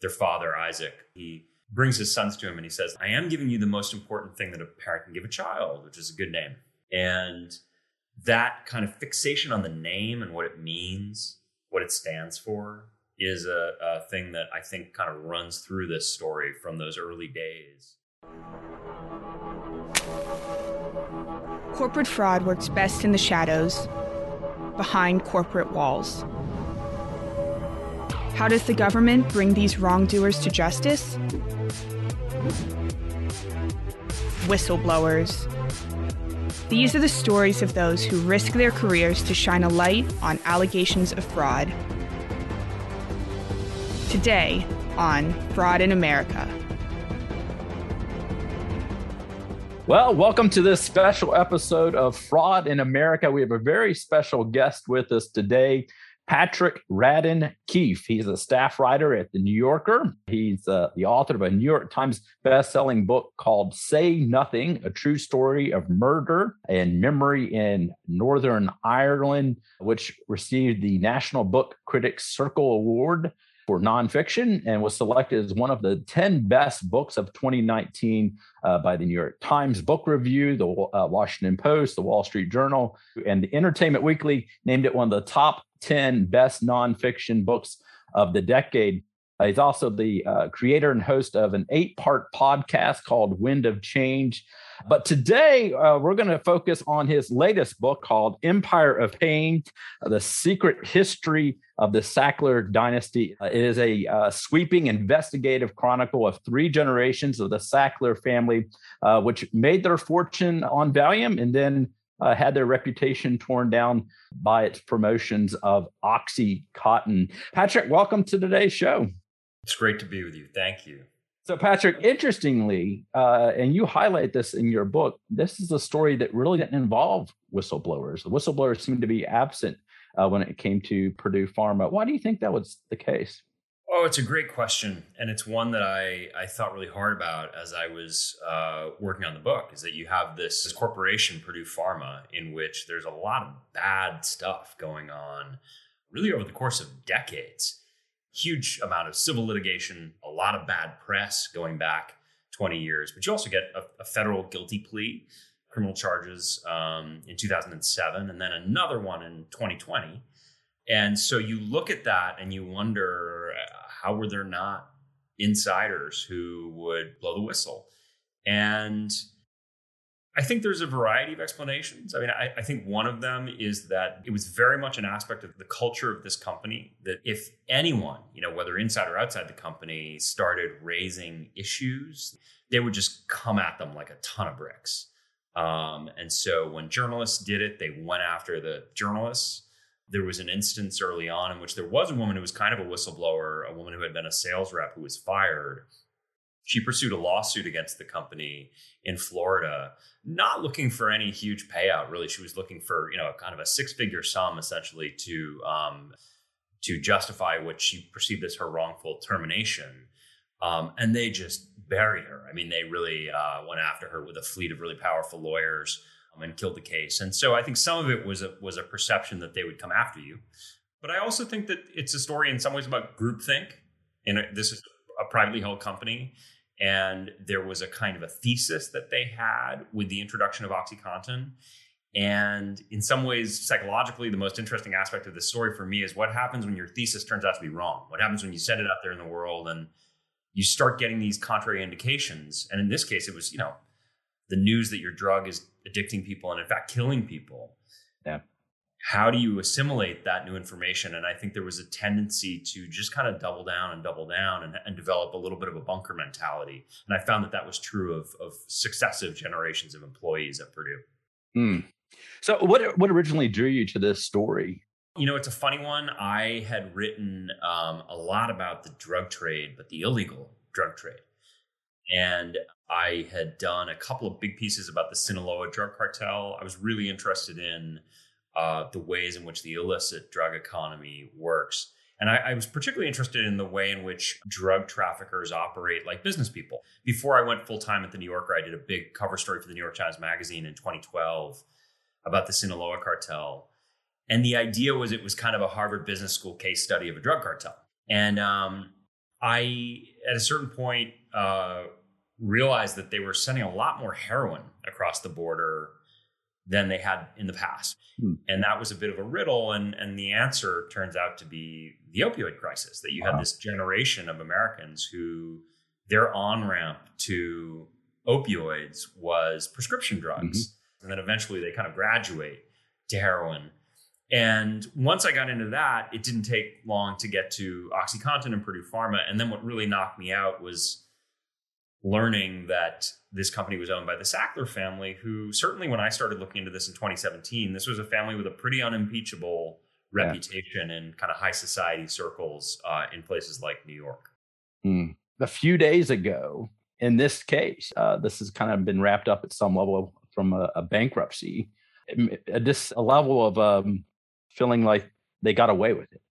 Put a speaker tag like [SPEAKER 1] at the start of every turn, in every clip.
[SPEAKER 1] their father, Isaac, he brings his sons to him and he says, I am giving you the most important thing that a parent can give a child, which is a good name. And that kind of fixation on the name and what it means, what it stands for, is a, a thing that I think kind of runs through this story from those early days.
[SPEAKER 2] Corporate fraud works best in the shadows, behind corporate walls. How does the government bring these wrongdoers to justice? Whistleblowers. These are the stories of those who risk their careers to shine a light on allegations of fraud. Today on Fraud in America.
[SPEAKER 3] Well, welcome to this special episode of Fraud in America. We have a very special guest with us today, Patrick Radden Keefe. He's a staff writer at The New Yorker. He's uh, the author of a New York Times best-selling book called Say Nothing, a true story of murder and memory in Northern Ireland, which received the National Book Critics Circle Award for nonfiction and was selected as one of the 10 best books of 2019 uh, by the New York Times Book Review, the uh, Washington Post, the Wall Street Journal, and the Entertainment Weekly named it one of the top 10 best nonfiction books of the decade. Uh, he's also the uh, creator and host of an eight part podcast called Wind of Change. But today, uh, we're going to focus on his latest book called Empire of Pain The Secret History of the Sackler Dynasty. Uh, it is a uh, sweeping investigative chronicle of three generations of the Sackler family, uh, which made their fortune on Valium and then uh, had their reputation torn down by its promotions of Oxycontin. Patrick, welcome to today's show.
[SPEAKER 1] It's great to be with you. Thank you.
[SPEAKER 3] So, Patrick, interestingly, uh, and you highlight this in your book, this is a story that really didn't involve whistleblowers. The whistleblowers seemed to be absent uh, when it came to Purdue Pharma. Why do you think that was the case?
[SPEAKER 1] Oh, it's a great question, and it's one that I I thought really hard about as I was uh, working on the book. Is that you have this, this corporation, Purdue Pharma, in which there's a lot of bad stuff going on, really over the course of decades huge amount of civil litigation, a lot of bad press going back 20 years. But you also get a, a federal guilty plea, criminal charges um, in 2007, and then another one in 2020. And so you look at that and you wonder uh, how were there not insiders who would blow the whistle? And I think there's a variety of explanations. I mean, I, I, think one of them is that it was very much an aspect of the culture of this company that if anyone, you know, whether inside or outside the company, started raising issues, they would just come at them like a ton of bricks. Um, and so when journalists did it, they went after the journalists. There was an instance early on in which there was a woman who was kind of a whistleblower, a woman who had been a sales rep who was fired she pursued a lawsuit against the company in Florida, not looking for any huge payout. Really, she was looking for you know kind of a six figure sum essentially to um, to justify what she perceived as her wrongful termination. Um, and they just buried her. I mean, they really uh, went after her with a fleet of really powerful lawyers um, and killed the case. And so I think some of it was a, was a perception that they would come after you. But I also think that it's a story in some ways about groupthink. And this is a privately held company and there was a kind of a thesis that they had with the introduction of OxyContin. And in some ways, psychologically, the most interesting aspect of this story for me is what happens when your thesis turns out to be wrong. What happens when you set it out there in the world and you start getting these contrary indications. And in this case, it was, you know, the news that your drug is addicting people and in fact killing people.
[SPEAKER 3] Yeah
[SPEAKER 1] how do you assimilate that new information? And I think there was a tendency to just kind of double down and double down and, and develop a little bit of a bunker mentality. And I found that that was true of, of successive generations of employees at Purdue.
[SPEAKER 3] Hmm. So, what what originally drew you to this story?
[SPEAKER 1] You know, it's a funny one. I had written um, a lot about the drug trade, but the illegal drug trade. And I had done a couple of big pieces about the Sinaloa drug cartel. I was really interested in uh, the ways in which the illicit drug economy works. And I, I, was particularly interested in the way in which drug traffickers operate like business people. Before I went full time at the New Yorker, I did a big cover story for the New York Times Magazine in 2012 about the Sinaloa cartel. And the idea was it was kind of a Harvard Business School case study of a drug cartel. And um, I, at a certain point, uh, realized that they were sending a lot more heroin across the border than they had in the past. Hmm. And that was a bit of a riddle. And, and the answer turns out to be the opioid crisis that you wow. had this generation of Americans who their on ramp to opioids was prescription drugs. Mm-hmm. And then eventually they kind of graduate to heroin. And once I got into that, it didn't take long to get to OxyContin and Purdue Pharma. And then what really knocked me out was learning that this company was owned by the Sackler family, who certainly when I started looking into this in 2017, this was a family with a pretty unimpeachable yeah. reputation in kind of high society circles uh, in places like New York.
[SPEAKER 3] Mm. A few days ago, in this case, uh, this has kind of been wrapped up at some level from a, a bankruptcy. Just a level of um, feeling like they got away with it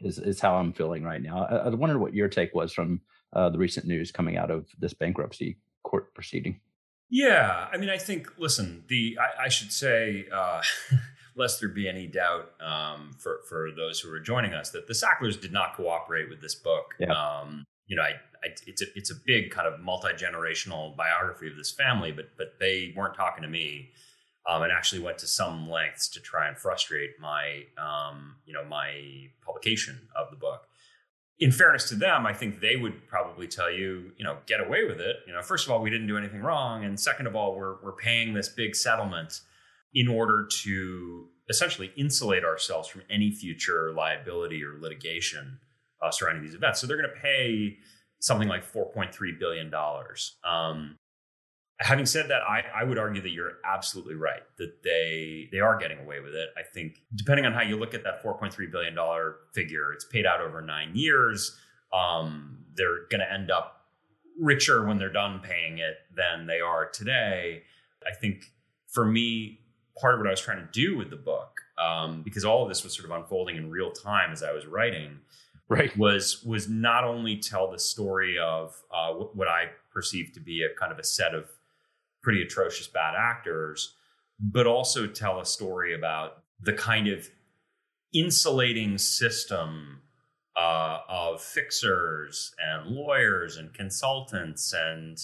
[SPEAKER 3] is, is how I'm feeling right now. I, I wonder what your take was from uh, the recent news coming out of this bankruptcy court proceeding.
[SPEAKER 1] Yeah, I mean, I think. Listen, the I, I should say, uh, lest there be any doubt um, for for those who are joining us, that the Sacklers did not cooperate with this book. Yeah. Um, you know, I, I, it's a it's a big kind of multi generational biography of this family, but but they weren't talking to me, um, and actually went to some lengths to try and frustrate my um, you know my publication of the book in fairness to them, I think they would probably tell you, you know, get away with it. You know, first of all, we didn't do anything wrong, and second of all, we're we're paying this big settlement in order to essentially insulate ourselves from any future liability or litigation uh, surrounding these events. So they're going to pay something like 4.3 billion dollars. Um, having said that, I, I would argue that you're absolutely right that they they are getting away with it. I think depending on how you look at that 4.3 billion dollar figure, it's paid out over nine years. Um, they're going to end up richer when they're done paying it than they are today. I think for me, part of what I was trying to do with the book, um, because all of this was sort of unfolding in real time as I was writing,
[SPEAKER 3] right,
[SPEAKER 1] was was not only tell the story of uh, what I perceived to be a kind of a set of pretty atrocious bad actors, but also tell a story about the kind of insulating system uh, of fixers and lawyers and consultants and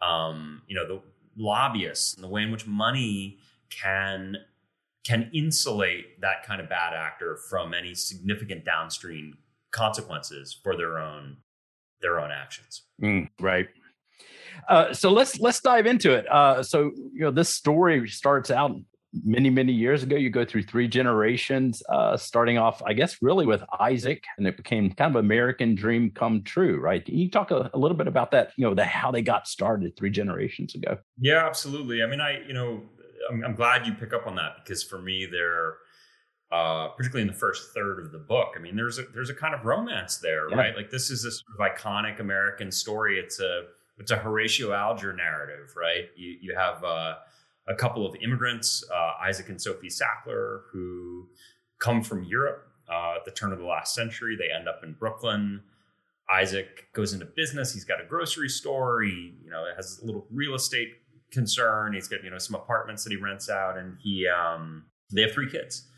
[SPEAKER 1] um, you know the lobbyists and the way in which money can can insulate that kind of bad actor from any significant downstream consequences for their own their own actions.
[SPEAKER 3] Mm, right. Uh, so let's let's dive into it. Uh, so you know this story starts out many many years ago. You go through three generations, uh, starting off, I guess, really with Isaac, and it became kind of American dream come true, right? Can you talk a, a little bit about that? You know, the how they got started three generations ago.
[SPEAKER 1] Yeah, absolutely. I mean, I you know, I'm, I'm glad you pick up on that because for me, they're uh, particularly in the first third of the book. I mean, there's a there's a kind of romance there, yeah. right? Like this is this sort of iconic American story. It's a it's a Horatio Alger narrative, right? You you have uh, a couple of immigrants, uh, Isaac and Sophie Sackler, who come from Europe uh, at the turn of the last century. They end up in Brooklyn. Isaac goes into business. He's got a grocery store. He you know has a little real estate concern. He's got you know some apartments that he rents out, and he um, they have three kids: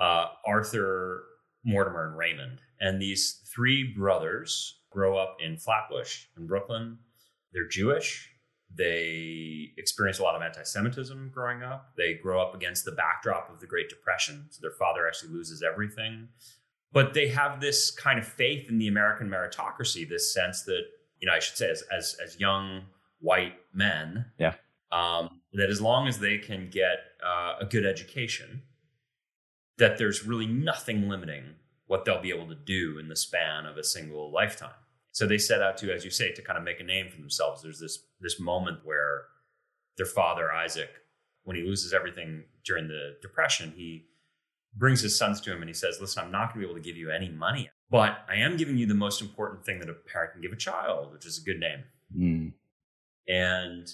[SPEAKER 1] uh, Arthur, Mortimer, and Raymond. And these three brothers grow up in Flatbush in Brooklyn they're Jewish. They experience a lot of anti Semitism growing up. They grow up against the backdrop of the Great Depression. So their father actually loses everything. But they have this kind of faith in the American meritocracy, this sense that, you know, I should say, as, as, as young white men,
[SPEAKER 3] yeah.
[SPEAKER 1] Um, that as long as they can get uh, a good education, that there's really nothing limiting what they'll be able to do in the span of a single lifetime. So they set out to, as you say, to kind of make a name for themselves. There's this this moment where their father Isaac, when he loses everything during the depression, he brings his sons to him and he says, "Listen, I'm not going to be able to give you any money, but I am giving you the most important thing that a parent can give a child, which is a good name." Mm. And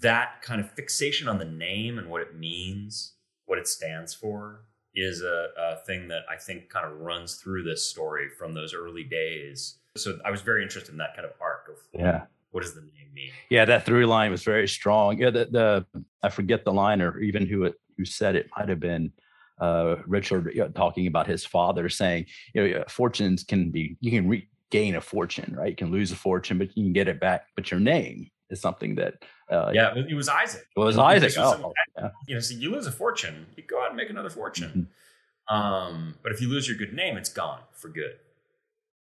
[SPEAKER 1] that kind of fixation on the name and what it means, what it stands for, is a, a thing that I think kind of runs through this story from those early days so I was very interested in that kind of arc of
[SPEAKER 3] yeah.
[SPEAKER 1] What does the name mean?
[SPEAKER 3] Yeah, that through line was very strong. Yeah, the, the I forget the line or even who it who said it might have been uh, Richard you know, talking about his father saying, you know, fortunes can be you can regain a fortune, right? You can lose a fortune, but you can get it back. But your name is something that
[SPEAKER 1] uh, yeah, it was Isaac.
[SPEAKER 3] It was Isaac. Oh,
[SPEAKER 1] yeah. you know, so you lose a fortune, you go out and make another fortune. Mm-hmm. Um, but if you lose your good name, it's gone for good.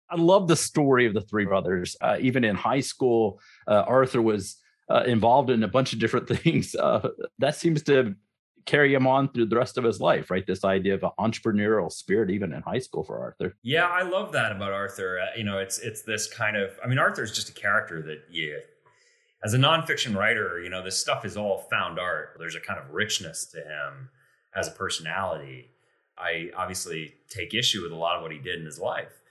[SPEAKER 3] I love the story of the three brothers. Uh, even in high school, uh, Arthur was uh, involved in a bunch of different things. Uh, that seems to carry him on through the rest of his life, right? This idea of an entrepreneurial spirit, even in high school, for Arthur.
[SPEAKER 1] Yeah, I love that about Arthur. Uh, you know, it's it's this kind of. I mean, Arthur's just a character that you, as a nonfiction writer, you know, this stuff is all found art. There's a kind of richness to him as a personality. I obviously take issue with a lot of what he did in his life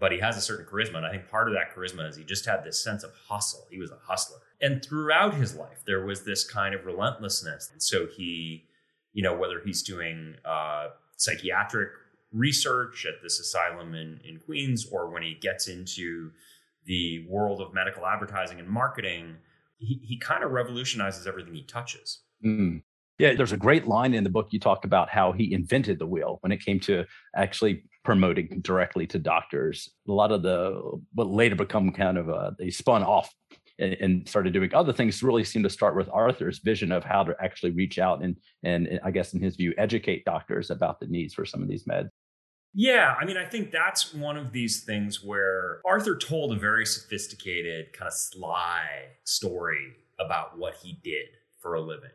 [SPEAKER 1] but he has a certain charisma. And I think part of that charisma is he just had this sense of hustle. He was a hustler. And throughout his life, there was this kind of relentlessness. And so he, you know, whether he's doing uh, psychiatric research at this asylum in, in Queens or when he gets into the world of medical advertising and marketing, he, he kind of revolutionizes everything he touches.
[SPEAKER 3] Mm. Yeah, there's a great line in the book you talked about how he invented the wheel when it came to actually promoting directly to doctors. A lot of the what later become kind of uh, they spun off and, and, started doing other things. Really seemed to start with Arthur's vision of how to actually reach out and and I guess in his view educate doctors about the needs for some of these meds.
[SPEAKER 1] Yeah, I mean, I think that's one of these things where Arthur told a very sophisticated, kind of sly story about what he did for a living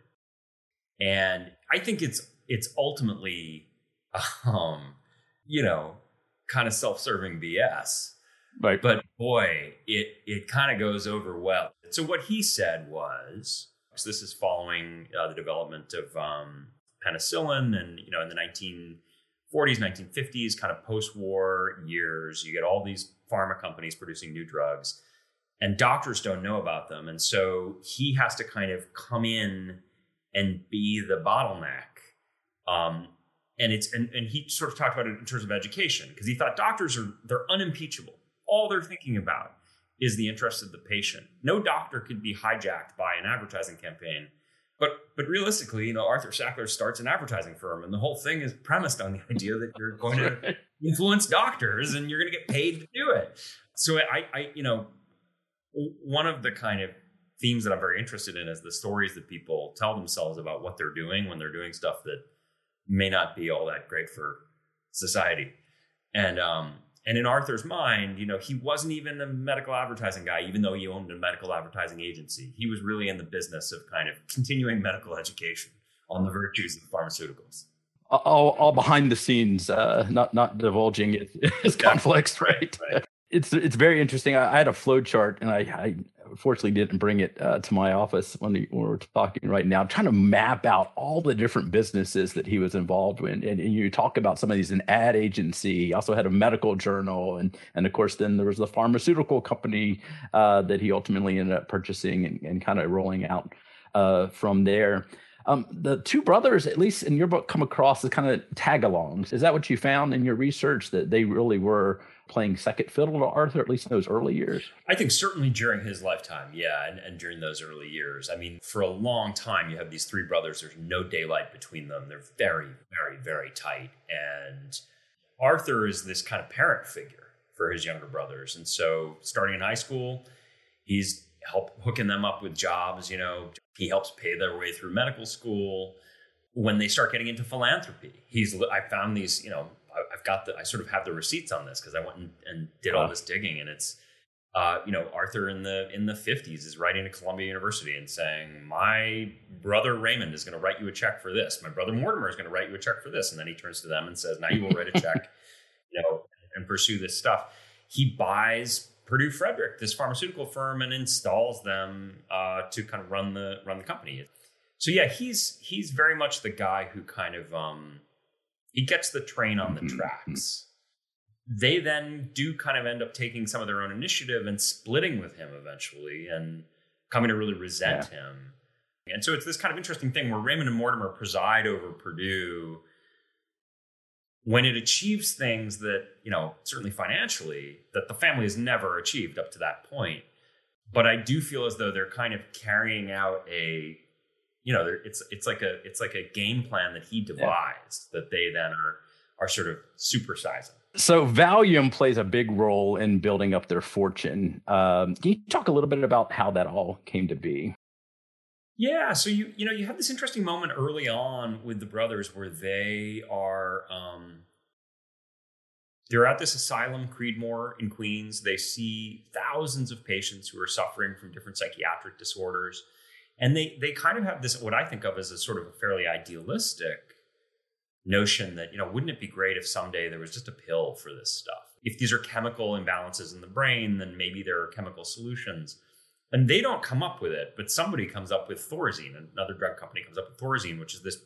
[SPEAKER 1] and I think it's it's ultimately, um, you know, kind of self-serving BS.
[SPEAKER 3] Right.
[SPEAKER 1] But boy, it it kind of goes over well. So what he said was, so this is following uh, the development of um, penicillin, and you know, in the 1940s, 1950s, kind of post-war years, you get all these pharma companies producing new drugs, and doctors don't know about them, and so he has to kind of come in and be the bottleneck. Um, and it's and, and he sort of talked about it in terms of education because he thought doctors are they're unimpeachable. All they're thinking about is the interest of the patient. No doctor could be hijacked by an advertising campaign. But but realistically, you know, Arthur Sackler starts an advertising firm, and the whole thing is premised on the idea that you're going to influence doctors and you're going to get paid to do it. So I, I, you know, one of the kind of themes that I'm very interested in is the stories that people tell themselves about what they're doing when they're doing stuff that may not be all that great for society. And um, and in Arthur's mind, you know, he wasn't even a medical advertising guy, even though he owned a medical advertising agency. He was really in the business of kind of continuing medical education on the virtues of pharmaceuticals.
[SPEAKER 3] All, all behind the scenes, uh, not not divulging his conflicts, right? right? It's it's very interesting. I, I had a flow chart, and I, I fortunately didn't bring it uh, to my office when, we, we're talking right now. I'm trying to map out all the different businesses that he was involved in, and, and, you talk about some of these an ad agency. He also had a medical journal, and and of course then there was the pharmaceutical company uh, that he ultimately ended up purchasing and, and kind of rolling out uh, from there. Um, the two brothers, at least in your book, come across as kind of tag-alongs. Is that what you found in your research that they really were? playing second fiddle to Arthur, at least in those early years?
[SPEAKER 1] I think certainly during his lifetime, yeah, and, and during those early years. I mean, for a long time, you have these three brothers. There's no daylight between them. They're very, very, very tight. And Arthur is this kind of parent figure for his younger brothers. And so, starting in high school, he's help hooking them up with jobs. You know, he helps pay their way through medical school. When they start getting into philanthropy, he's I found these, you know, I've got the I sort of have the receipts on this because I went and, and did all this digging, and it's uh, you know Arthur in the in the 50s is writing to Columbia University and saying my brother Raymond is going to write you a check for this, my brother Mortimer is going to write you a check for this, and then he turns to them and says now you will write a check, you know, and pursue this stuff. He buys Purdue Frederick, this pharmaceutical firm, and installs them uh, to kind of run the run the company. So yeah, he's he's very much the guy who kind of um, he gets the train on the mm-hmm. tracks. They then do kind of end up taking some of their own initiative and splitting with him eventually and coming to really resent yeah. him. And so it's this kind of interesting thing where Raymond and Mortimer preside over Purdue when it achieves things that, you know, certainly financially, that the family has never achieved up to that point. But I do feel as though they're kind of carrying out a you know, it's it's like a it's like a game plan that he devised yeah. that they then are are sort of supersizing.
[SPEAKER 3] So Valium plays a big role in building up their fortune. Um, can you talk a little bit about how that all came to be?
[SPEAKER 1] Yeah, so you you know you have this interesting moment early on with the brothers where they are um, they're at this asylum, Creedmoor in Queens. They see thousands of patients who are suffering from different psychiatric disorders, and they they kind of have this what I think of as a sort of a fairly idealistic notion that you know wouldn't it be great if someday there was just a pill for this stuff? If these are chemical imbalances in the brain, then maybe there are chemical solutions and they don't come up with it, but somebody comes up with Thorazine. Another drug company comes up with Thorazine, which is this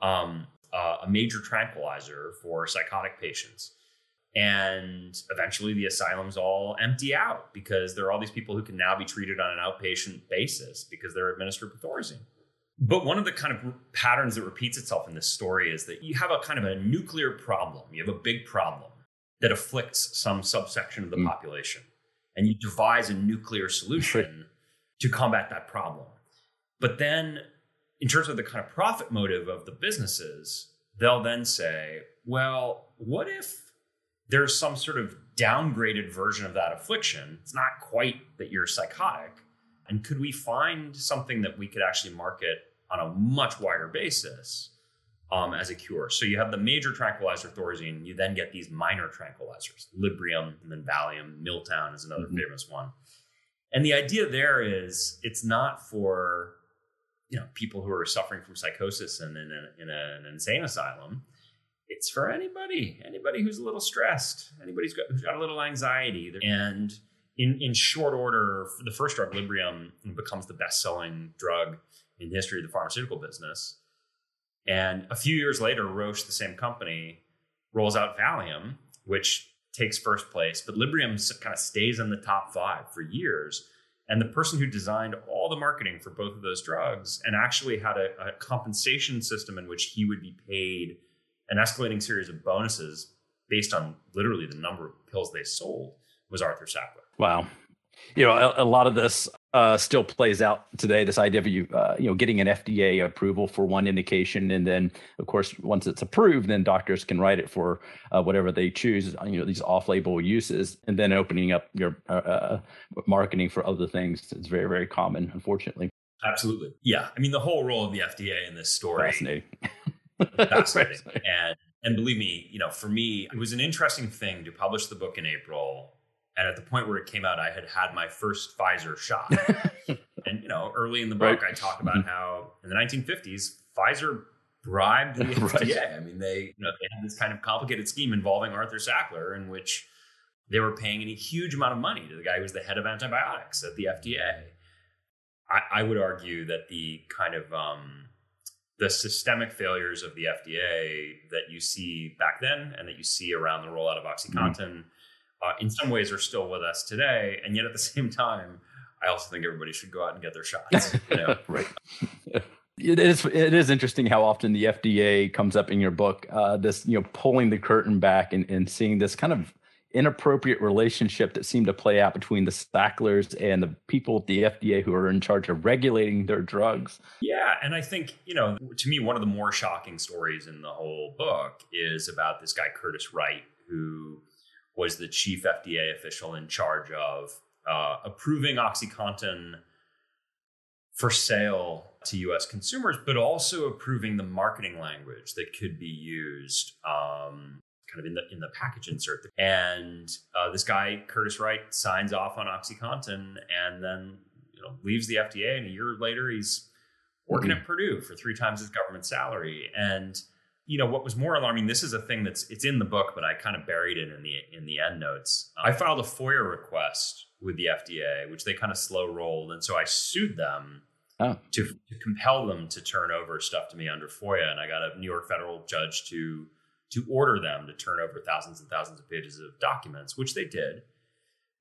[SPEAKER 1] um, uh, a major tranquilizer for psychotic patients. And eventually, the asylums all empty out because there are all these people who can now be treated on an outpatient basis because they're administered with Thorazine. But one of the kind of patterns that repeats itself in this story is that you have a kind of a nuclear problem. You have a big problem that afflicts some subsection of the mm. population, and you devise a nuclear solution to combat that problem. But then, in terms of the kind of profit motive of the businesses, they'll then say, well, what if there's some sort of downgraded version of that affliction? It's not quite that you're psychotic. And could we find something that we could actually market on a much wider basis um, as a cure? So you have the major tranquilizer Thorazine, you then get these minor tranquilizers, Librium and then Valium, Miltown is another mm-hmm. famous one. And the idea there is it's not for you know people who are suffering from psychosis and in, a, in a, an insane asylum. It's for anybody, anybody who's a little stressed, anybody who's got, who's got a little anxiety. And in, in short order, the first drug, Librium, becomes the best selling drug in the history of the pharmaceutical business. And a few years later, Roche, the same company, rolls out Valium, which takes first place, but Librium kind of stays in the top five for years. And the person who designed all the marketing for both of those drugs and actually had a, a compensation system in which he would be paid an escalating series of bonuses based on literally the number of pills they sold was Arthur Sackler.
[SPEAKER 3] Wow. You know, a, a lot of this uh, still plays out today. This idea of you, uh, you know, getting an FDA approval for one indication, and then, of course, once it's approved, then doctors can write it for uh, whatever they choose. You know, these off-label uses, and then opening up your uh, uh, marketing for other things It's very, very common, unfortunately.
[SPEAKER 1] Absolutely, yeah. I mean, the whole role of the FDA in this story
[SPEAKER 3] fascinating,
[SPEAKER 1] fascinating, and and believe me, you know, for me, it was an interesting thing to publish the book in April and at the point where it came out, I had had my first Pfizer shot. and, you know, early in the book, right. I talk about mm-hmm. how in the 1950s, Pfizer bribed the FDA. Right. I mean, they, you know, they had this kind of complicated scheme involving Arthur Sackler in which they were paying a huge amount of money to the guy who was the head of antibiotics at the FDA. I, I would argue that the kind of um, the systemic failures of the FDA that you see back then and that you see around the rollout of OxyContin mm-hmm uh, in some ways are still with us today. And yet at the same time, I also think everybody should go out and get their shots. You know?
[SPEAKER 3] right. It is it is interesting how often the FDA comes up in your book. Uh, this you know pulling the curtain back and, and seeing this kind of inappropriate relationship that seemed to play out between the Sacklers and the people at the FDA who are in charge of regulating their drugs.
[SPEAKER 1] Yeah, and I think, you know, to me, one of the more shocking stories in the whole book is about this guy, Curtis Wright, who was the chief FDA official in charge of uh, approving OxyContin for sale to US consumers, but also approving the marketing language that could be used um, kind of in the in the package insert. And uh, this guy, Curtis Wright, signs off on OxyContin and then you know leaves the FDA. And a year later, he's working mm-hmm. at Purdue for three times his government salary. And you know what was more alarming this is a thing that's it's in the book but i kind of buried it in the in the end notes i filed a foia request with the fda which they kind of slow rolled and so i sued them oh. to, to compel them to turn over stuff to me under foia and i got a new york federal judge to to order them to turn over thousands and thousands of pages of documents which they did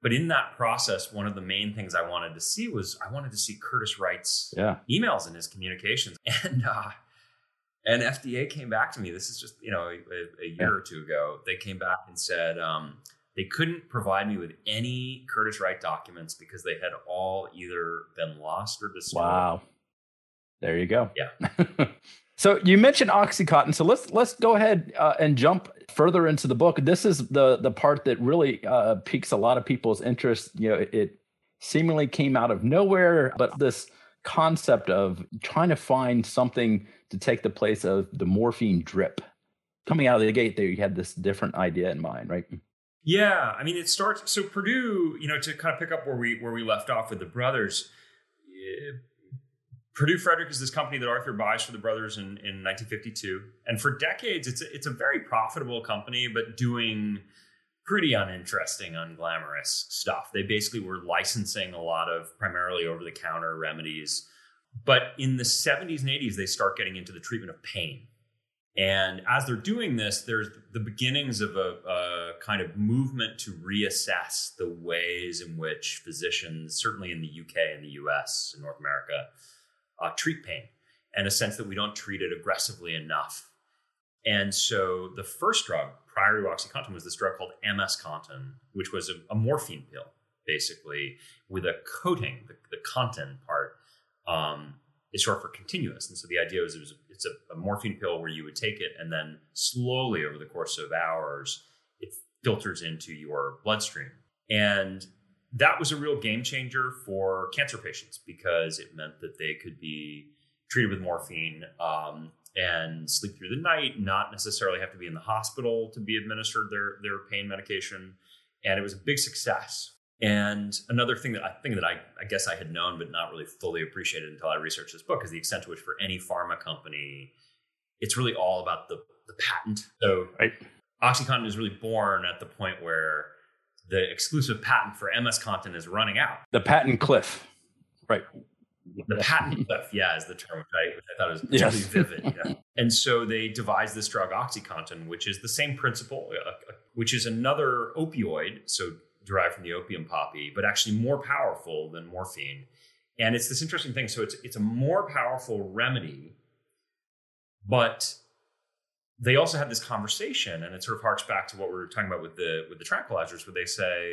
[SPEAKER 1] but in that process one of the main things i wanted to see was i wanted to see curtis wright's yeah. emails and his communications and uh, and FDA came back to me. This is just you know a, a year yeah. or two ago. They came back and said um, they couldn't provide me with any Curtis Wright documents because they had all either been lost or destroyed.
[SPEAKER 3] Wow. There you go.
[SPEAKER 1] Yeah.
[SPEAKER 3] so you mentioned OxyContin. So let's let's go ahead uh, and jump further into the book. This is the the part that really uh, piques a lot of people's interest. You know, it, it seemingly came out of nowhere, but this concept of trying to find something to take the place of the morphine drip. Coming out of the gate, there you had this different idea in mind, right?
[SPEAKER 1] Yeah, I mean, it starts. So Purdue, you know, to kind of pick up where we where we left off with the brothers. Eh, Purdue Frederick is this company that Arthur buys for the brothers in, in 1952, and for decades, it's a, it's a very profitable company, but doing pretty uninteresting, unglamorous stuff. They basically were licensing a lot of primarily over the counter remedies. But in the 70s and 80s, they start getting into the treatment of pain. And as they're doing this, there's the beginnings of a, a, kind of movement to reassess the ways in which physicians, certainly in the UK and the US and North America, uh, treat pain, and a sense that we don't treat it aggressively enough. And so the first drug prior to OxyContin was this drug called MS-Contin, which was a, a morphine pill, basically, with a coating, the, the contin part um, is short for continuous. And so the idea was it was it's a, a, morphine pill where you would take it and then slowly over the course of hours, it filters into your bloodstream. And that was a real game changer for cancer patients because it meant that they could be treated with morphine um, and sleep through the night, not necessarily have to be in the hospital to be administered their their pain medication. And it was a big success. And another thing that I think that I, I guess I had known but not really fully appreciated until I researched this book is the extent to which for any pharma company, it's really all about the, the patent. So right. OxyContin is really born at the point where the exclusive patent for MS-Contin is running out.
[SPEAKER 3] The patent cliff. Right
[SPEAKER 1] the patent cliff, yeah, is the term which I, which I thought was particularly yes. vivid. Know? And so they devised this drug OxyContin, which is the same principle, uh, uh, which is another opioid, so derived from the opium poppy, but actually more powerful than morphine. And it's this interesting thing. So it's it's a more powerful remedy, but they also had this conversation, and it sort of harks back to what we were talking about with the with the tranquilizers, where they say,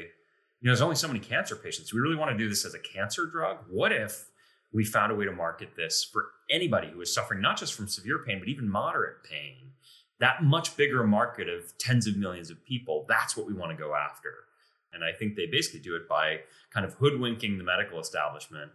[SPEAKER 1] you know, there's only so many cancer patients. We really want to do this as a cancer drug. What if we found a way to market this for anybody who is suffering not just from severe pain, but even moderate pain. That much bigger market of tens of millions of people, that's what we want to go after. And I think they basically do it by kind of hoodwinking the medical establishment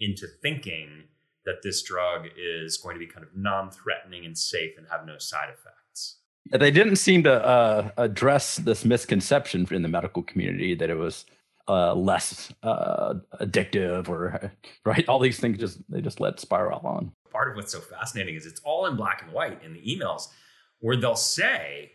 [SPEAKER 1] into thinking that this drug is going to be kind of non threatening and safe and have no side effects.
[SPEAKER 3] They didn't seem to uh, address this misconception in the medical community that it was uh, less uh, addictive or right all these things just they just let spiral on
[SPEAKER 1] part of what's so fascinating is it's all in black and white in the emails where they'll say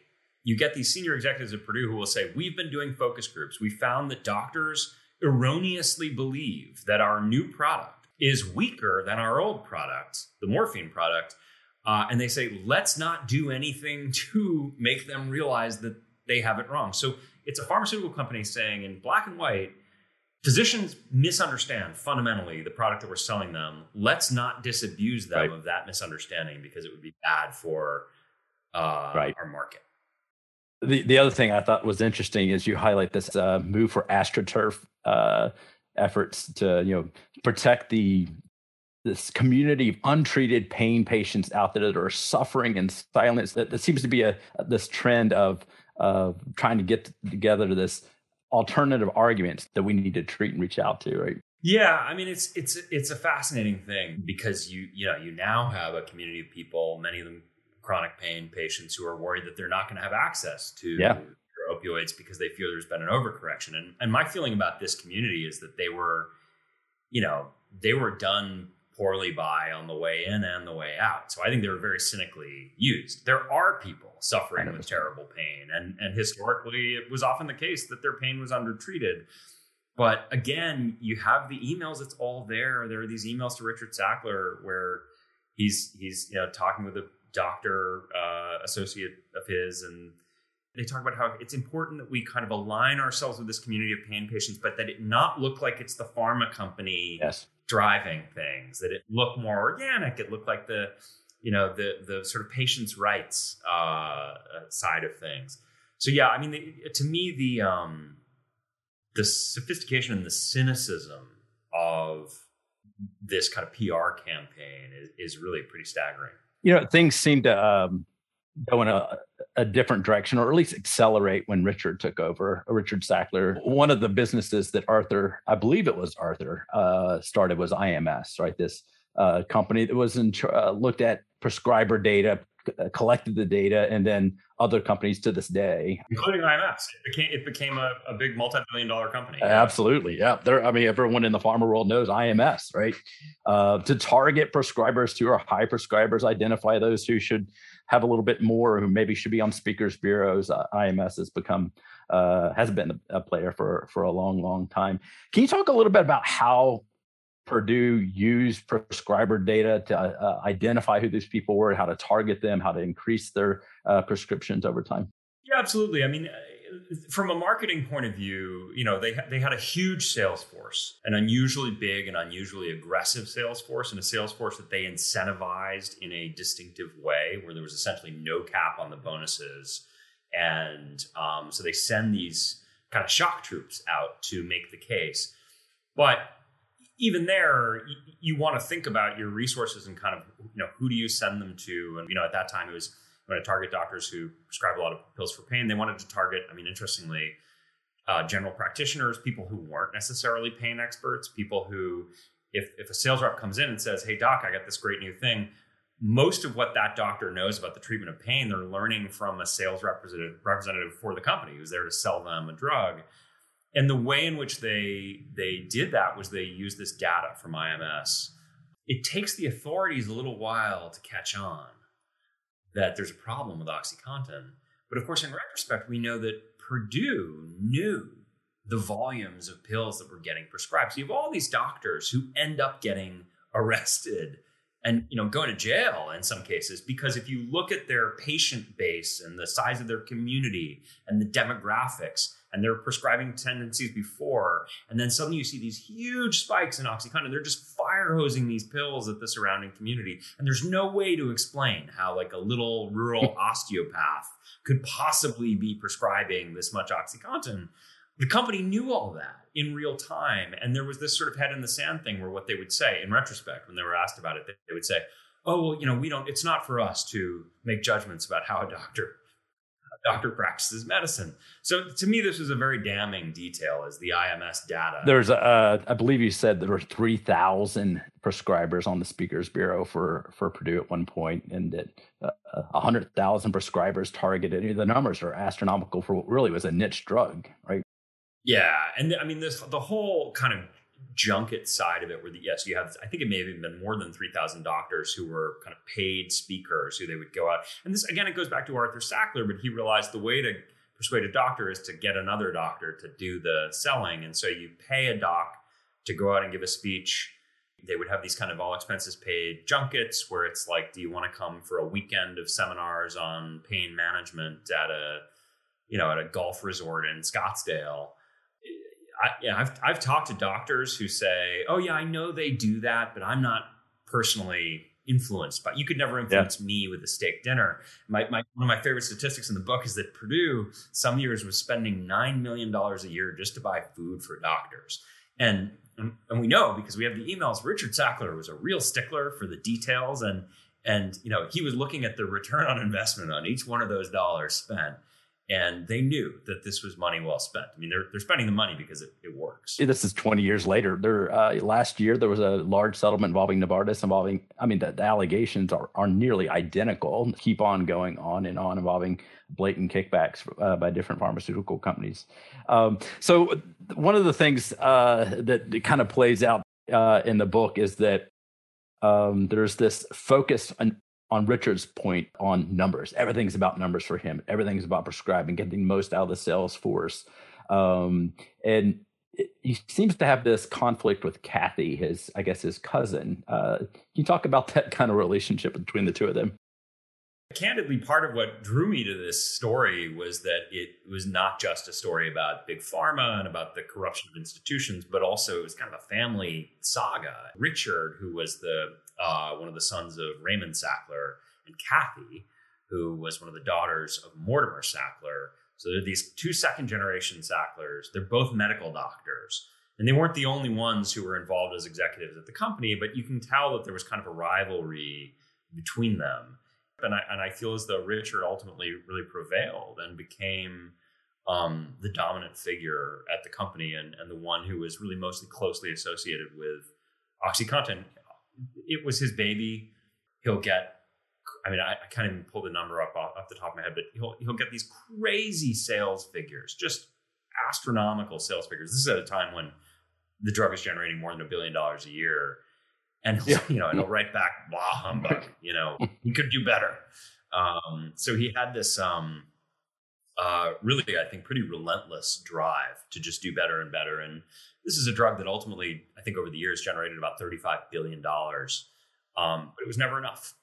[SPEAKER 1] you get these senior executives at purdue who will say we've been doing focus groups we found that doctors erroneously believe that our new product is weaker than our old product the morphine product uh, and they say let's not do anything to make them realize that they have it wrong so it's a pharmaceutical company saying in black and white, physicians misunderstand fundamentally the product that we're selling them. Let's not disabuse them right. of that misunderstanding because it would be bad for uh, right. our market.
[SPEAKER 3] The the other thing I thought was interesting is you highlight this uh, move for AstroTurf uh, efforts to you know protect the this community of untreated pain patients out there that are suffering in silence. That, that seems to be a this trend of of trying to get together to this alternative arguments that we need to treat and reach out to, right?
[SPEAKER 1] Yeah, I mean it's it's it's a fascinating thing because you you know you now have a community of people, many of them chronic pain patients who are worried that they're not going to have access to yeah. opioids because they feel there's been an overcorrection. And and my feeling about this community is that they were, you know, they were done poorly by on the way in and the way out. So I think they were very cynically used. There are people suffering with terrible pain, and and historically it was often the case that their pain was undertreated. But again, you have the emails; it's all there. There are these emails to Richard Sackler where he's he's you know talking with a doctor uh, associate of his and they talk about how it's important that we kind of align ourselves with this community of pain patients, but that it not look like it's the pharma company
[SPEAKER 3] yes
[SPEAKER 1] driving things that it look more organic it looked like the you know the the sort of patient's rights uh, uh, side of things so yeah i mean the, to me the um the sophistication and the cynicism of this kind of PR campaign is, is really pretty staggering.
[SPEAKER 3] You know, things seem to um, go in a, a different direction, or at least accelerate when Richard took over. Richard Sackler, one of the businesses that Arthur, I believe it was Arthur, uh, started was IMS, right? This uh, company that was in, uh, looked at prescriber data, collected the data, and then other companies to this day,
[SPEAKER 1] including IMS. It became, it became a, a big multi-billion dollar company.
[SPEAKER 3] Absolutely, yeah. There, I mean, everyone in the pharma world knows IMS, right? Uh, to target prescribers to are high prescribers, identify those who should have a little bit more, who maybe should be on speakers bureaus. Uh, IMS has become uh, has been a player for for a long, long time. Can you talk a little bit about how Purdue used prescriber data to uh, identify who these people were, how to target them, how to increase their uh, prescriptions over time?
[SPEAKER 1] Yeah, absolutely. I mean, uh, from a marketing point of view, you know, they they had a huge sales force, an unusually big and unusually aggressive sales force, and a sales force that they incentivized in a distinctive way, where there was essentially no cap on the bonuses, and um, so they send these kind of shock troops out to make the case, but even there, you, you want to think about your resources and kind of, you know, who do you send them to? And, you know, at that time it was want to target doctors who prescribe a lot of pills for pain. They wanted to target, I mean, interestingly, uh, general practitioners, people who weren't necessarily pain experts, people who, if, if a sales rep comes in and says, Hey, doc, I got this great new thing, most of what that doctor knows about the treatment of pain, they're learning from a sales representative, representative for the company who's there to sell them a drug and the way in which they they did that was they used this data from IMS. It takes the authorities a little while to catch on that there's a problem with OxyContin. But of course, in retrospect, we know that Purdue knew the volumes of pills that were getting prescribed. So you have all these doctors who end up getting arrested and you know going to jail in some cases because if you look at their patient base and the size of their community and the demographics and their prescribing tendencies before and then suddenly you see these huge spikes in oxycontin they're just fire hosing these pills at the surrounding community and there's no way to explain how like a little rural osteopath could possibly be prescribing this much oxycontin the company knew all that in real time. And there was this sort of head in the sand thing where what they would say in retrospect, when they were asked about it, they would say, Oh, well, you know, we don't, it's not for us to make judgments about how a doctor doctor practices medicine. So to me, this was a very damning detail as the IMS data.
[SPEAKER 3] There's a, I believe you said there were 3,000 prescribers on the Speakers Bureau for, for Purdue at one point, and that uh, 100,000 prescribers targeted. The numbers are astronomical for what really was a niche drug, right?
[SPEAKER 1] Yeah, and I mean this the whole kind of junket side of it, where the yes, you have I think it may have even been more than three thousand doctors who were kind of paid speakers who they would go out. And this again, it goes back to Arthur Sackler, but he realized the way to persuade a doctor is to get another doctor to do the selling, and so you pay a doc to go out and give a speech. They would have these kind of all expenses paid junkets where it's like, do you want to come for a weekend of seminars on pain management at a, you know, at a golf resort in Scottsdale? I, yeah, I've I've talked to doctors who say, "Oh yeah, I know they do that, but I'm not personally influenced But You could never influence yeah. me with a steak dinner. My, my one of my favorite statistics in the book is that Purdue some years was spending nine million dollars a year just to buy food for doctors, and and we know because we have the emails. Richard Sackler was a real stickler for the details, and and you know he was looking at the return on investment on each one of those dollars spent and they knew that this was money well spent. I mean, they're they're spending the money because it, it works.
[SPEAKER 3] This is 20 years later. There, uh, last year there was a large settlement involving Novartis, involving. I mean, the, the, allegations are are nearly identical. Keep on going on and on, involving blatant kickbacks uh, by different pharmaceutical companies. Um, so one of the things uh, that kind of plays out uh, in the book is that um, there's this focus on on Richard's point on numbers. Everything's about numbers for him. Everything's about prescribing, getting most out of the sales force. Um, and he seems to have this conflict with Kathy, his, I guess, his cousin. Uh, can you talk about that kind of relationship between the two of them?
[SPEAKER 1] Candidly, part of what drew me to this story was that it was not just a story about big pharma and about the corruption of institutions, but also it was kind of a family saga. Richard, who was the uh, one of the sons of Raymond Sackler, and Kathy, who was one of the daughters of Mortimer Sackler. So they're these two second generation Sacklers. They're both medical doctors. And they weren't the only ones who were involved as executives at the company, but you can tell that there was kind of a rivalry between them. And I, and I feel as though Richard ultimately really prevailed and became um, the dominant figure at the company and, and the one who was really mostly closely associated with OxyContin. It was his baby. He'll get, I mean, I, I can't even pull the number up off, off the top of my head, but he'll, he'll get these crazy sales figures, just astronomical sales figures. This is at a time when the drug is generating more than a billion dollars a year. And he'll, yeah. you know, and he'll write back, blah humbug, you know, he could do better. Um, so he had this, um, uh, really, I think, pretty relentless drive to just do better and better. And this is a drug that ultimately, I think, over the years generated about $35 billion. Um, but it was never enough.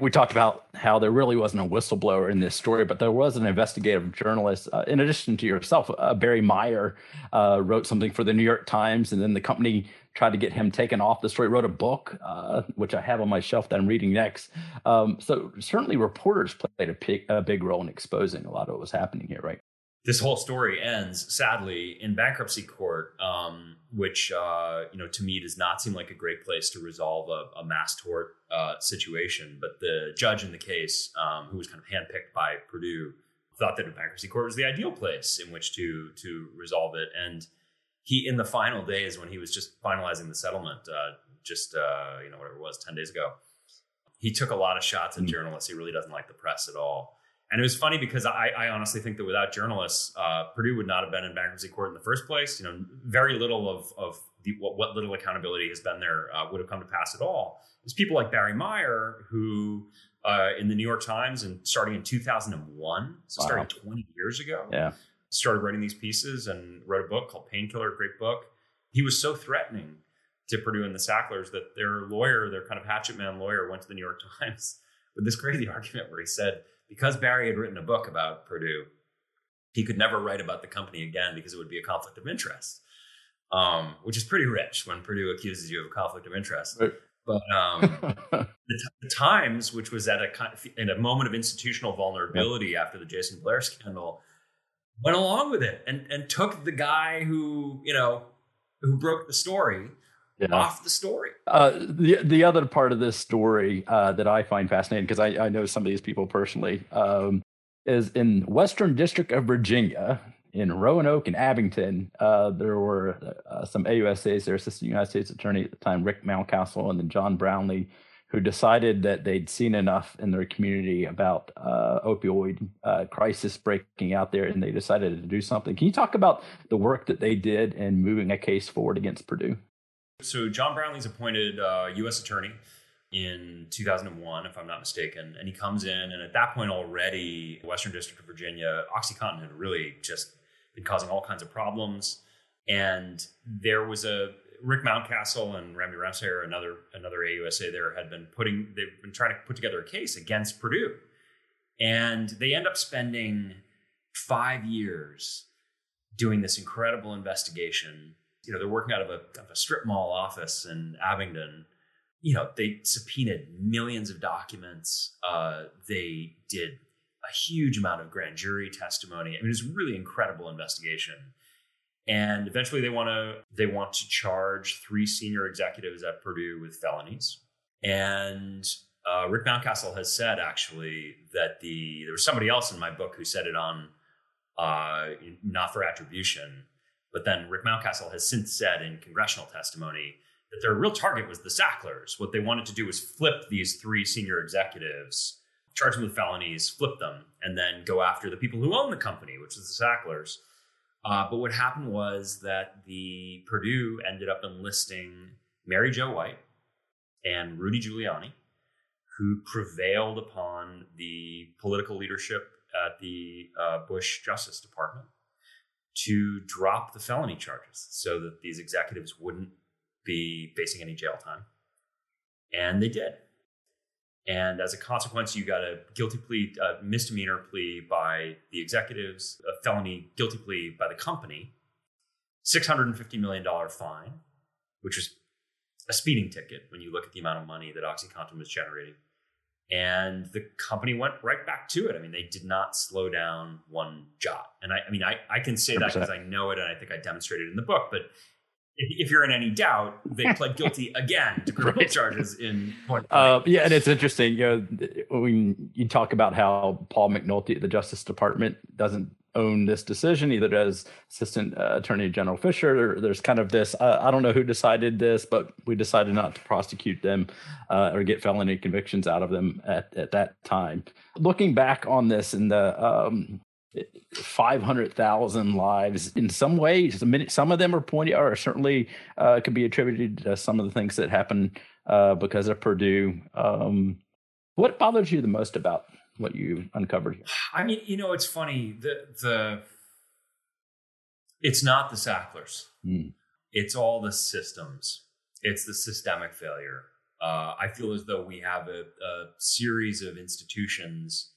[SPEAKER 3] We talked about how there really wasn't a whistleblower in this story, but there was an investigative journalist. Uh, in addition to yourself, uh, Barry Meier uh, wrote something for the New York Times, and then the company tried to get him taken off the story. Wrote a book, uh, which I have on my shelf that I'm reading next. Um, so certainly, reporters played a, big, a big role in exposing a lot of what was happening here, right?
[SPEAKER 1] This whole story ends sadly in bankruptcy court, um, which uh, you know to me does not seem like a great place to resolve a, a mass tort uh, situation. But the judge in the case, um, who was kind of handpicked by Purdue, thought that a bankruptcy court was the ideal place in which to to resolve it. And he, in the final days when he was just finalizing the settlement, uh, just uh, you know whatever it was, ten days ago, he took a lot of shots at mm. journalists. He really doesn't like the press at all. And it was funny because I, I honestly think that without journalists, uh, Purdue would not have been in bankruptcy court in the first place. You know, very little of, of the, what, what little accountability has been there uh, would have come to pass at all. There's people like Barry Meier who, uh, in the New York Times and starting in 2001, so wow. starting 20 years ago,
[SPEAKER 3] yeah.
[SPEAKER 1] started writing these pieces and wrote a book called Painkiller, a great book. He was so threatening to Purdue and the Sacklers that their lawyer, their kind of hatchet man lawyer, went to the New York Times with this crazy argument where he said, because Barry had written a book about Purdue, he could never write about the company again because it would be a conflict of interest, um, which is pretty rich when Purdue accuses you of a conflict of interest. Right. But um, the, the, Times, which was at a in a moment of institutional vulnerability yep. after the Jason Blair scandal, went along with it and and took the guy who you know who broke the story yeah. off the story.
[SPEAKER 3] Uh, the the other part of this story uh, that I find fascinating because I, I know some of these people personally um, is in Western District of Virginia. In Roanoke and Abingdon, uh, there were uh, some AUSAs, their Assistant United States Attorney at the time, Rick Mountcastle, and then John Brownlee, who decided that they'd seen enough in their community about uh, opioid uh, crisis breaking out there, and they decided to do something. Can you talk about the work that they did in moving a case forward against Purdue?
[SPEAKER 1] So John Brownlee's appointed uh, U.S. attorney in 2001, if I'm not mistaken, and he comes in, and at that point already, Western District of Virginia, OxyContin had really just been causing all kinds of problems, and there was a Rick Mountcastle and Randy Ramseyer, another another AUSA there, had been putting they've been trying to put together a case against Purdue, and they end up spending five years doing this incredible investigation you know, they're working out of a, of a strip mall office in Abingdon. You know, they subpoenaed millions of documents. Uh, they did a huge amount of grand jury testimony. I mean, it's a really incredible investigation. And eventually, they want to they want to charge three senior executives at Purdue with felonies. And uh, Rick Mountcastle has said actually that the there was somebody else in my book who said it on uh, not for attribution but then Rick Mountcastle has since said in congressional testimony that their real target was the Sacklers. What they wanted to do was flip these three senior executives, charge them with felonies, flip them, and then go after the people who own the company, which is the Sacklers. Uh, but what happened was that the Purdue ended up enlisting Mary Jo White and Rudy Giuliani, who prevailed upon the political leadership at the uh, Bush Justice Department to drop the felony charges so that these executives wouldn't be facing any jail time. And they did. And as a consequence, you got a guilty plea, a misdemeanor plea by the executives, a felony guilty plea by the company, $650 million fine, which was a speeding ticket when you look at the amount of money that OxyContin was generating and the company went right back to it. I mean, they did not slow down one jot. And I, I mean, I, I can say 100%. that because I know it and I think I demonstrated in the book, but if, if you're in any doubt, they pled guilty again to criminal
[SPEAKER 3] Right.
[SPEAKER 1] charges in.
[SPEAKER 3] Uh, yeah, and it's interesting. You know, when you talk about how Paul McNulty at the Justice Department doesn't own this decision, either as Assistant uh, Attorney General Fisher. Or there's kind of this. Uh, I don't know who decided this, but we decided not to prosecute them uh, or get felony convictions out of them at, at that time. Looking back on this in the um, 500,000 lives in some ways. Some of them are pointed or certainly uh, could be attributed to some of the things that happened uh, because of Purdue. Um, what bothers you the most about what you uncovered here?
[SPEAKER 1] I mean, you know, it's funny. The the it's not the Sacklers.
[SPEAKER 3] Hmm.
[SPEAKER 1] It's all the systems. It's the systemic failure. Uh, I feel as though we have a, a series of institutions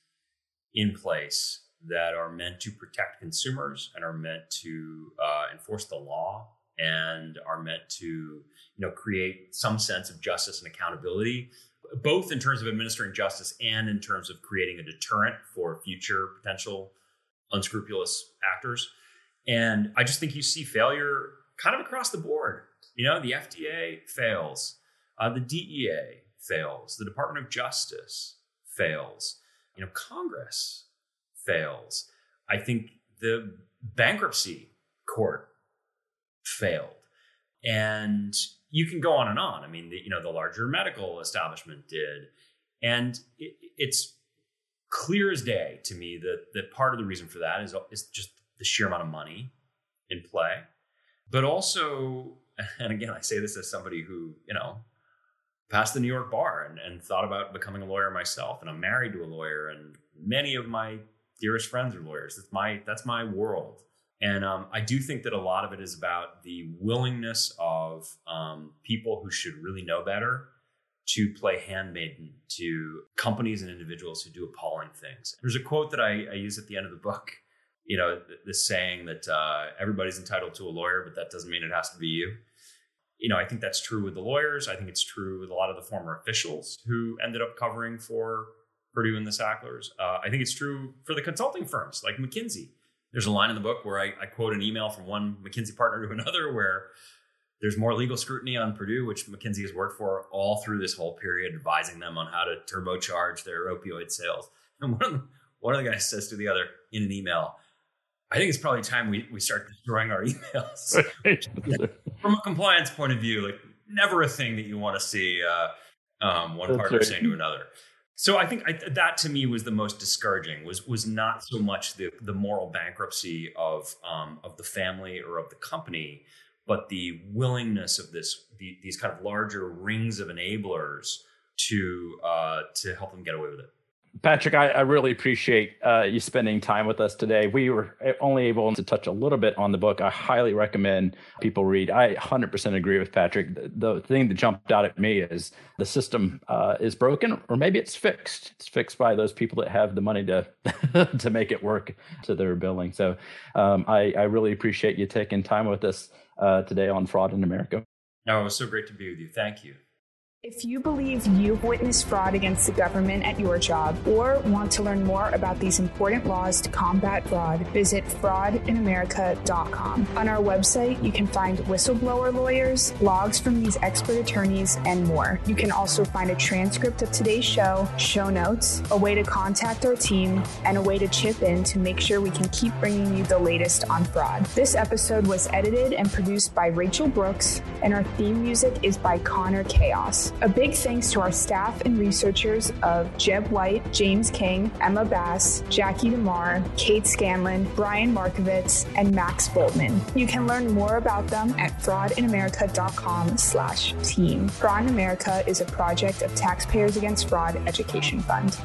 [SPEAKER 1] in place that are meant to protect consumers and are meant to uh, enforce the law and are meant to you know create some sense of justice and accountability both in terms of administering justice and in terms of creating a deterrent for future potential unscrupulous actors and i just think you see failure kind of across the board you know the fda fails uh, the dea fails the department of justice fails you know congress fails. I think the bankruptcy court failed. And you can go on and on. I mean, the, you know, the larger medical establishment did. And it, it's clear as day to me that, that part of the reason for that is, is just the sheer amount of money in play. But also, and again, I say this as somebody who, you know, passed the New York bar and, and thought about becoming a lawyer myself. And I'm married to a lawyer, and many of my dearest friends are lawyers. That's my that's my world, and um, I do think that a lot of it is about the willingness of um, people who should really know better to play handmaiden to companies and individuals who do appalling things. There's a quote that I, I use at the end of the book. You know, th- this saying that uh, everybody's entitled to a lawyer, but that doesn't mean it has to be you. You know, I think that's true with the lawyers. I think it's true with a lot of the former officials who ended up covering for Purdue and the Sacklers. Uh, I think it's true for the consulting firms like McKinsey. There's a line in the book where I, I, quote an email from one McKinsey partner to another where there's more legal scrutiny on Purdue, which McKinsey has worked for all through this whole period, advising them on how to turbocharge their opioid sales. And one of the, one of the guys says to the other in an email, I think it's probably time we, we start destroying our emails. From a compliance point of view, like never a thing that you want to see uh, um, one
[SPEAKER 3] That's
[SPEAKER 1] partner
[SPEAKER 3] right.
[SPEAKER 1] saying to another. So I think I, that to me was the most discouraging. Was was not so much the the moral bankruptcy of um, of the family or of the company, but the willingness of this the, these kind of larger rings of enablers to uh, to help them get away with it.
[SPEAKER 3] Patrick, I, I really appreciate uh, you spending time with us today. We were only able to touch a little bit on the book. I highly recommend people read. I 100% agree with Patrick. The, the thing that jumped out at me is the system uh, is broken, or maybe it's fixed. It's fixed by those people that have the money to to make it work to their billing. So um, I, I really appreciate you taking time with us uh, today on Fraud in America.
[SPEAKER 1] No, it was so great to be with you. Thank you.
[SPEAKER 2] If you believe you've witnessed fraud against the government at your job or want to learn more about these important laws to combat fraud, visit fraudinamerica.com. On our website, you can find whistleblower lawyers, blogs from these expert attorneys, and more. You can also find a transcript of today's show, show notes, a way to contact our team, and a way to chip in to make sure we can keep bringing you the latest on fraud. This episode was edited and produced by Rachel Brooks, and our theme music is by Connor Chaos. A big thanks to our staff and researchers of Jeb White, James King, Emma Bass, Jackie DeMar, Kate Scanlon, Brian Markovitz, and Max Boltman. You can learn more about them at fraudinamerica.com slash team. Fraud in America is a project of Taxpayers Against Fraud Education Fund.